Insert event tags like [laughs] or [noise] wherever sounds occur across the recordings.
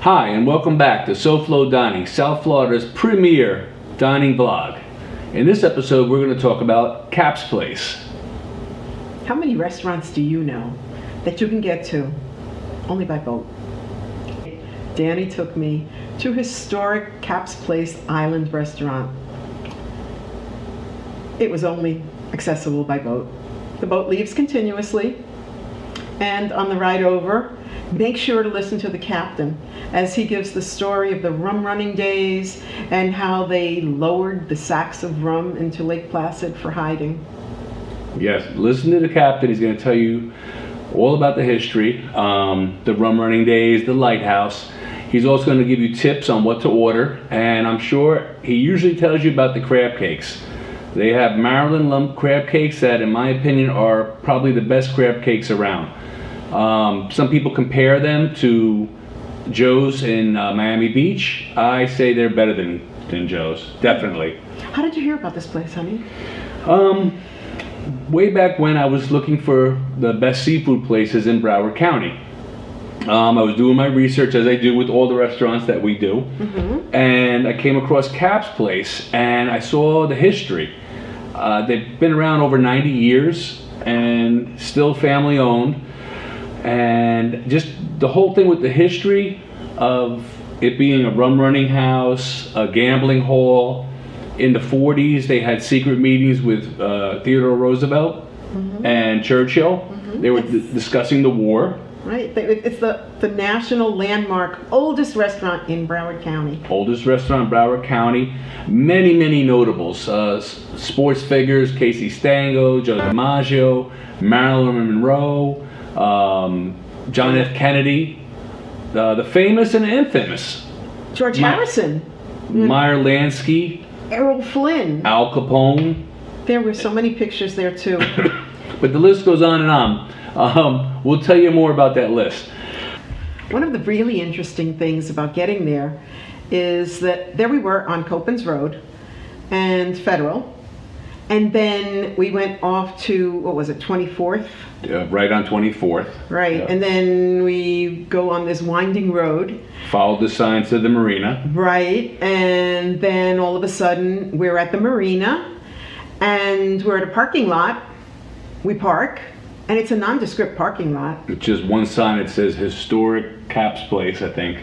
Hi, and welcome back to SoFlo Dining, South Florida's premier dining vlog. In this episode, we're going to talk about Cap's Place. How many restaurants do you know that you can get to only by boat? Danny took me to historic Cap's Place Island restaurant. It was only accessible by boat. The boat leaves continuously, and on the ride over, make sure to listen to the captain as he gives the story of the rum running days and how they lowered the sacks of rum into Lake Placid for hiding. Yes, listen to the captain. He's going to tell you all about the history, um, the rum running days, the lighthouse. He's also going to give you tips on what to order, and I'm sure he usually tells you about the crab cakes. They have Maryland lump crab cakes that, in my opinion, are probably the best crab cakes around. Um, some people compare them to Joe's in uh, Miami Beach. I say they're better than, than Joe's, definitely. How did you hear about this place, honey? Um, way back when I was looking for the best seafood places in Broward County. Um, I was doing my research as I do with all the restaurants that we do, Mm-hmm. and I came across Cap's Place, and I saw the history. Uh, they've been around over 90 years and still family owned, and just the whole thing with the history of it being a rum running house, a gambling hall. In the 40s, they had secret meetings with uh, Theodore Roosevelt and Churchill. They were d- discussing the war. Right? It's the, the national landmark, oldest restaurant in Broward County. oldest restaurant in Broward County. Many, many notables. Uh, s- sports figures, Casey Stengel, Joe DiMaggio, Marilyn Monroe, um, John F. Kennedy, uh, the famous and infamous George My- Harrison, Meyer Lansky, Errol Flynn. Al Capone. There were so many pictures there too. [laughs] But the list goes on and on. Um, we'll tell you more about that list. One of the really interesting things about getting there is that there we were on Copans Road and Federal. And then we went off to, what was it, 24th? Uh, right on 24th. Right. Yeah. And then we go on this winding road. Followed the signs to the marina. Right. And then all of a sudden we're at the marina and we're at a parking lot. We park and it's a nondescript parking lot. It's just one sign that says historic Cap's Place, I think.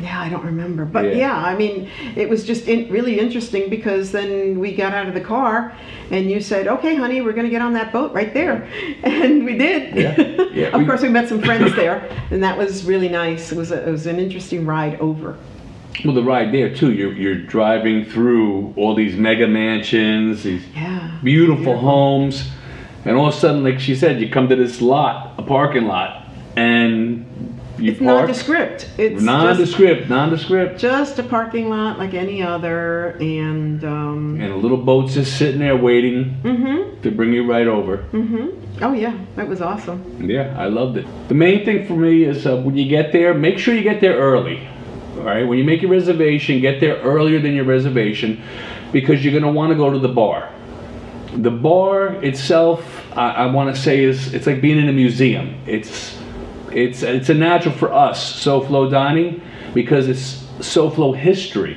Yeah, I don't remember. But Yeah. yeah, I mean, it was just in, really interesting because then we got out of the car and you said, okay, honey, we're going to get on that boat right there. [laughs] And we did. Yeah. Yeah, [laughs] of we- course, we met some friends [coughs] there and that was really nice. It was, a, it was an interesting ride over. Well, the ride there too. You're you're driving through all these mega mansions, these Yeah. beautiful homes, and all of a sudden, like she said, you come to this lot, a parking lot, and you It's park. nondescript. It's just, Nondescript, nondescript, just a parking lot like any other. And, um, and a little boat's just sitting there waiting mm-hmm, to bring you right over. mm-hmm. Oh, yeah, that was awesome. Yeah, I loved it. The main thing for me is uh, when you get there, make sure you get there early. All right, when you make your reservation, get there earlier than your reservation because you're going to want to go to the bar. The bar itself, I, I want to say, is it's like being in a museum. It's it's it's a natural for us, SoFlo dining, because it's SoFlo history.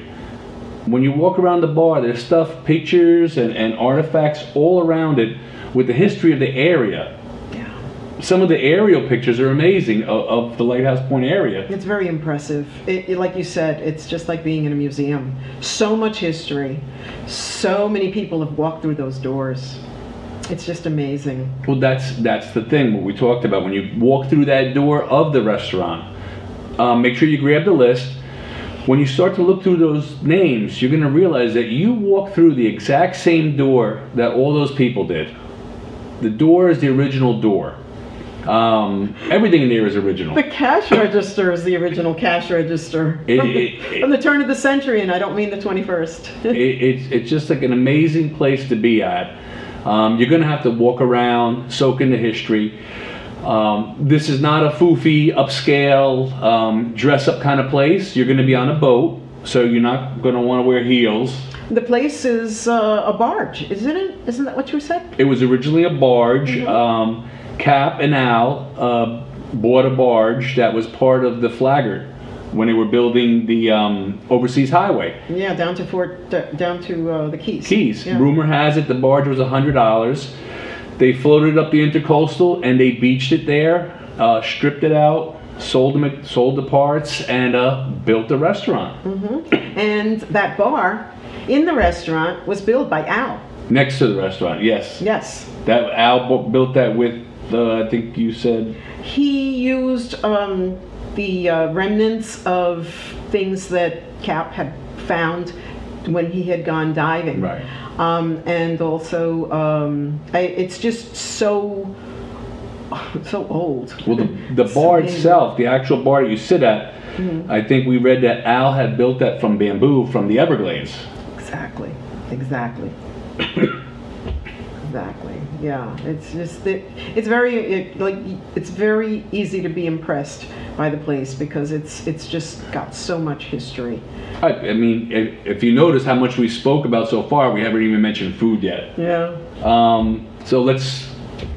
When you walk around the bar, there's stuff, pictures, and, and artifacts all around it with the history of the area Yeah. some of the aerial pictures are amazing of, of the Lighthouse Point area. It's very impressive. It, it- like you said, it's just like being in a museum. So much history. So many people have walked through those doors. It's just amazing. Well, that's that's the thing. What we talked about when you walk through that door of the restaurant, um, make sure you grab the list. When you start to look through those names, you're going to realize that you walk through the exact same door that all those people did. The door is the original door. Um, everything in there is original. The cash register is the original cash register It- from, the, it- from the turn of the century, and I don't mean the 21st. [laughs] it, it's, it's just like an amazing place to be at. Um, you're going to have to walk around, soak in the history. Um, this is not a foofy, upscale, um, dress up kind of place. You're going to be on a boat, so you're not going to want to wear heels. the place is uh, a barge, isn't it? Isn't that what you said? It was originally a barge. Um, Cap and Al uh, bought a barge that was part of the Flagler when they were building the um, overseas highway. Yeah, down to Fort, down to uh, the Keys. Keys. Yeah. Rumor has it the barge was hundred dollars. They floated up the intercoastal and they beached it there, uh, stripped it out, sold them, sold the parts, and uh, built a restaurant Mm-hmm. And that bar in the restaurant was built by Al. next to the restaurant. Yes, Yes. that Al built that with. Uh, I think you said He used um, the uh, remnants of things that Cap had found when he had gone diving. Right. Um, and also, um, I, it's just so so old. Well, the, [laughs] the bar amazing. itself, the actual bar you sit at, I think we read that Al had built that from bamboo from the Everglades. Exactly. Exactly. [coughs] exactly. Yeah. It's just that it's very it, like it's very easy to be impressed by the place because it's it's just got so much history. I, I mean, if, if you notice how much we spoke about so far, we haven't even mentioned food yet. Yeah. Um, so let's.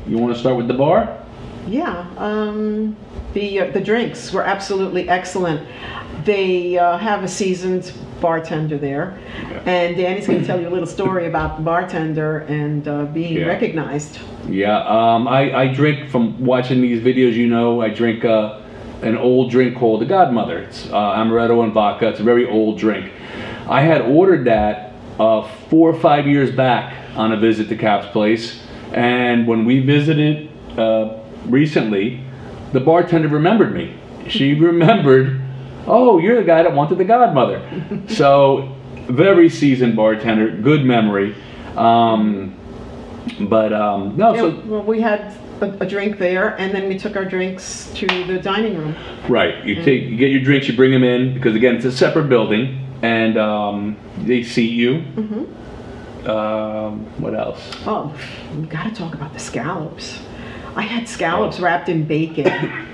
You want to start with the bar? Yeah, um, the uh, the drinks were absolutely excellent. They uh, have a seasoned bartender there, and Danny's going to tell you a little story about the bartender and uh, being Yeah. recognized. Yeah. Um, I, I drink from watching these videos. You know, I drink uh, an old drink called the Godmother. It's uh, amaretto and vodka. It's a very old drink. I had ordered that uh, four or five years back on a visit to Cap's place, and when we visited uh, recently, the bartender remembered me. She remembered, oh, you're the guy that wanted the Godmother. [laughs] so, very seasoned bartender, good memory. Um, but um, no, Yeah, so well, we had a, a drink there, and then we took our drinks to the dining room. Right. You take, you get your drinks, you bring them in because again, it's a separate building, and um, they see you. Um, what else? Oh, we got to talk about the scallops. I had scallops wrapped in bacon. [laughs]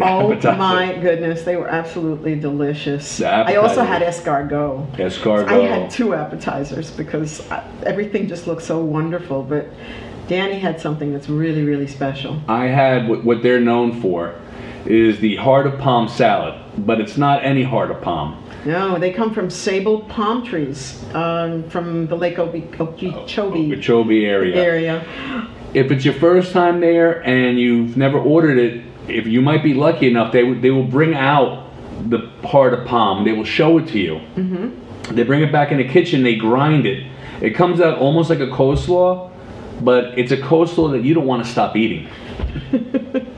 oh my goodness, they were absolutely delicious. I also had escargot. Escargot. I had two appetizers because I, everything just looked so wonderful. But Danny had something that's really, really special. I had what, what they're known for is the heart of palm salad, but it's not any heart of palm. No, they come from sable palm trees um, from the Lake Okeechobee Okeechobee area. area. If it's your first time there and you've never ordered it, if you might be lucky enough, they would- they will bring out the part of palm. They will show it to you. Mm-hmm. They bring it back in the kitchen. They grind it. It comes out almost like a coleslaw, but it's a coleslaw that you don't want to stop eating. [laughs]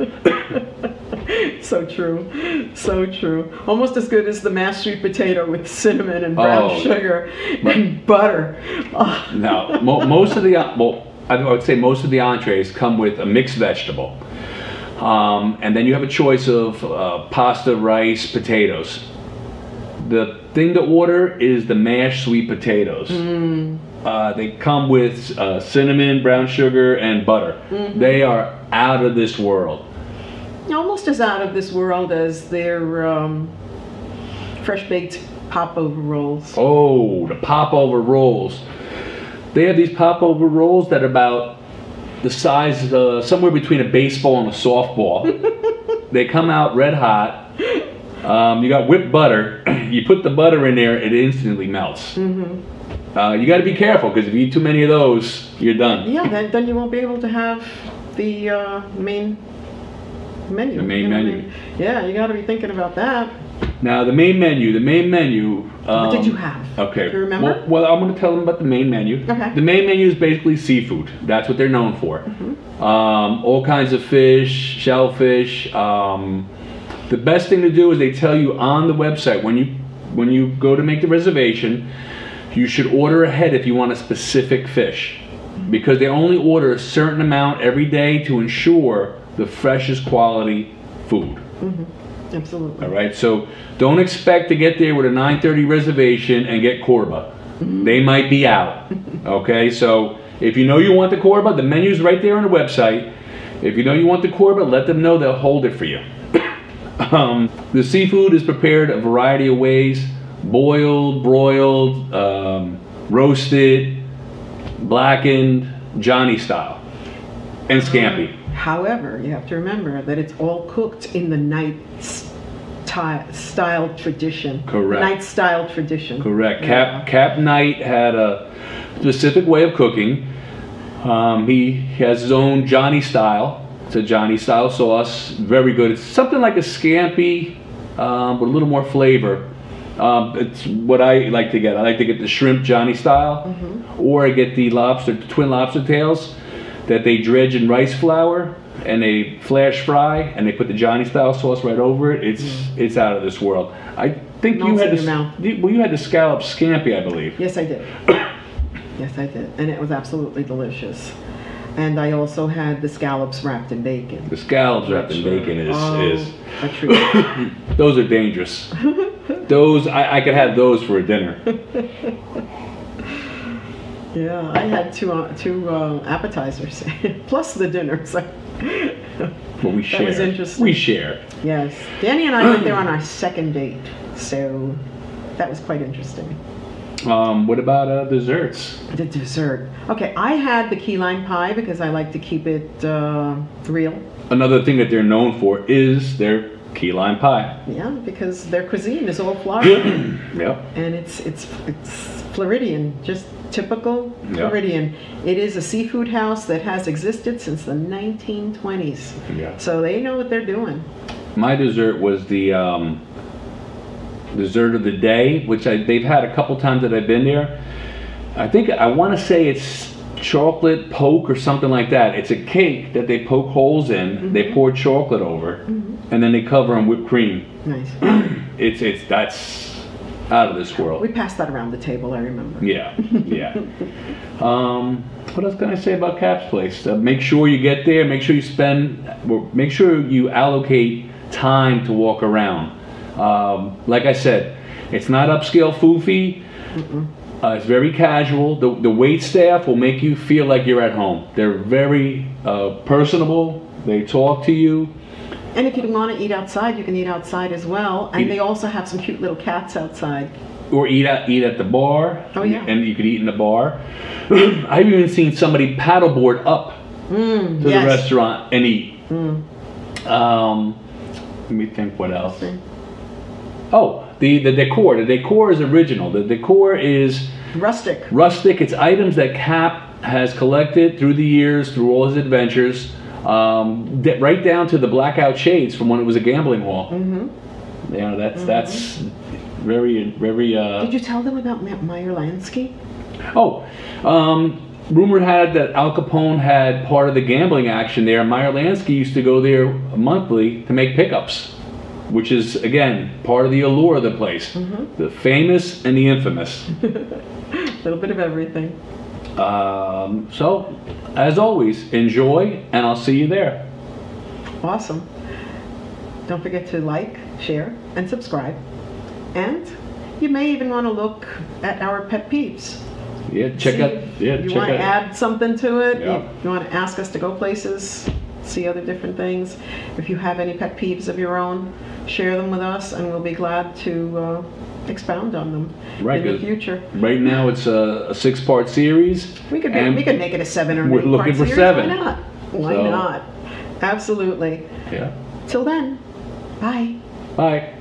So true, so true. Almost as good as the mashed sweet potato with cinnamon and brown Oh. sugar and butter. [laughs] Now, [laughs] mo- most of the well, I would say most of the entrees come with a mixed vegetable, um, and then you have a choice of uh, pasta, rice, potatoes. The thing to order is the mashed sweet potatoes. Uh, they come with uh, cinnamon, brown sugar, and butter. They are out of this world. almost as out of this world as their um, fresh baked popover rolls. Oh, the popover rolls. They have these popover rolls that are about the size, uh, somewhere between a baseball and a softball. [laughs] they come out red hot. Um, you got whipped butter. [clears throat] you put the butter in there, it instantly melts. Mm-hmm. Uh, you got to be careful because if you eat too many of those, you're done. Yeah, then, then you won't be able to have the uh, main menu. The main you know what I menu. mean? Yeah, you got to be thinking about that. Now the main menu, the main menu. Um, what did you have? Okay. Do you remember? Well, well, I'm going to tell them about the main menu. Okay. The main menu is basically seafood. That's what they're known for. Mm-hmm. Um, all kinds of fish, shellfish. Um, the best thing to do is they tell you on the website when you when you go to make the reservation, you should order ahead if you want a specific fish, because they only order a certain amount every day to ensure the freshest quality food. Absolutely. All right, so don't expect to get there with a 9:30 reservation and get korba. They might be out. [laughs] Okay, so if you know you want the korba, the menu's right there on the website. If you know you want the korba, let them know they'll hold it for you. [coughs] um, the seafood is prepared a variety of ways: boiled, broiled, um, roasted, blackened, Johnny style, and scampi. However, you have to remember that it's all cooked in the Knight style tradition. Correct. Knight style tradition. Correct. Yeah. Cap Cap Knight had a specific way of cooking. Um, he has his own Johnny style. It's a Johnny style sauce. Very good. It's something like a scampi, um, but a little more flavor. Um, it's what I like to get. I like to get the shrimp Johnny style, or I get the lobster the twin lobster tails that they dredge in rice flour and they flash fry and they put the Johnny style sauce right over it. It's mm. it's out of this world. I think you had the well you had the scallop scampi, I believe. Yes, I did. [coughs] yes, I did. And it was absolutely delicious. And I also had the scallops wrapped in bacon. The scallops wrapped in bacon is Oh, is a treat. [coughs] those are dangerous. [laughs] those I, I could have those for a dinner. [laughs] yeah, I had two uh, two uh, appetizers [laughs] plus the dinner. So But we That share. was interesting. We share. yes, Danny and I went there [clears throat] on our second date. So that was quite interesting. Um, what about uh, desserts? The dessert. Okay, I had the key lime pie because I like to keep it uh, real. Another thing that they're known for is their key lime pie. Yeah, because their cuisine is all [clears throat] Florida. Yep. and it's it's it's Floridian, just typical Yeah. Floridian. It is a seafood house that has existed since the 1920s, Yeah. so they know what they're doing. My dessert was the um, dessert of the day, which I, they've had a couple times that I've been there. I think I want to say it's chocolate poke or something like that. It's a cake that they poke holes in. They pour chocolate over, and then they cover them whipped cream. Nice. [clears throat] It's it's that's out of this world. we passed that around the table. I remember. Yeah, yeah. [laughs] Um, what else can I say about Cap's Place? Uh, make sure you get there. Make sure you spend. Make sure you allocate time to walk around. Um, like I said, it's not upscale foofy. Uh, it's very casual. The, the wait staff will make you feel like you're at home. They're very uh, personable. They talk to you. And if you want to eat outside, you can eat outside as well. And Eat- they also have some cute little cats outside. or eat at eat at the bar. Oh, yeah. And you could eat in the bar. [clears throat] I've even seen somebody paddleboard up Mm, to yes. the restaurant and eat. Mm. Um, let me think what else. Oh, the the decor. The decor is original. The decor is Rustic. rustic. It's items that Cap has collected through the years, through all his adventures, um, d- right down to the blackout shades from when it was a gambling hall. Mm-hmm. You know, that's that's very very. Uh, Did you tell them about Meyer Lansky? Oh, um, rumor had that Al Capone had part of the gambling action there. Meyer Lansky used to go there monthly to make pickups, which is again part of the allure of the place. The famous and the infamous. [laughs] A little bit of everything. Um, so, as always, enjoy, and I'll see you there. Awesome. Don't forget to like, share, and subscribe. And you may even want to look at our pet peeves. Yeah, check See out. Yeah, you want to add something to it. Yeah. You, you want to ask us to go places, see other different things. If you have any pet peeves of your own, share them with us, and we'll be glad to uh, expound on them Right, in the future. Right now, it's a, a six-part series. We could and- we could make it a seven or we're looking part for series. seven. Why not? Why So- not? Absolutely. Yeah. Till then, bye. Bye.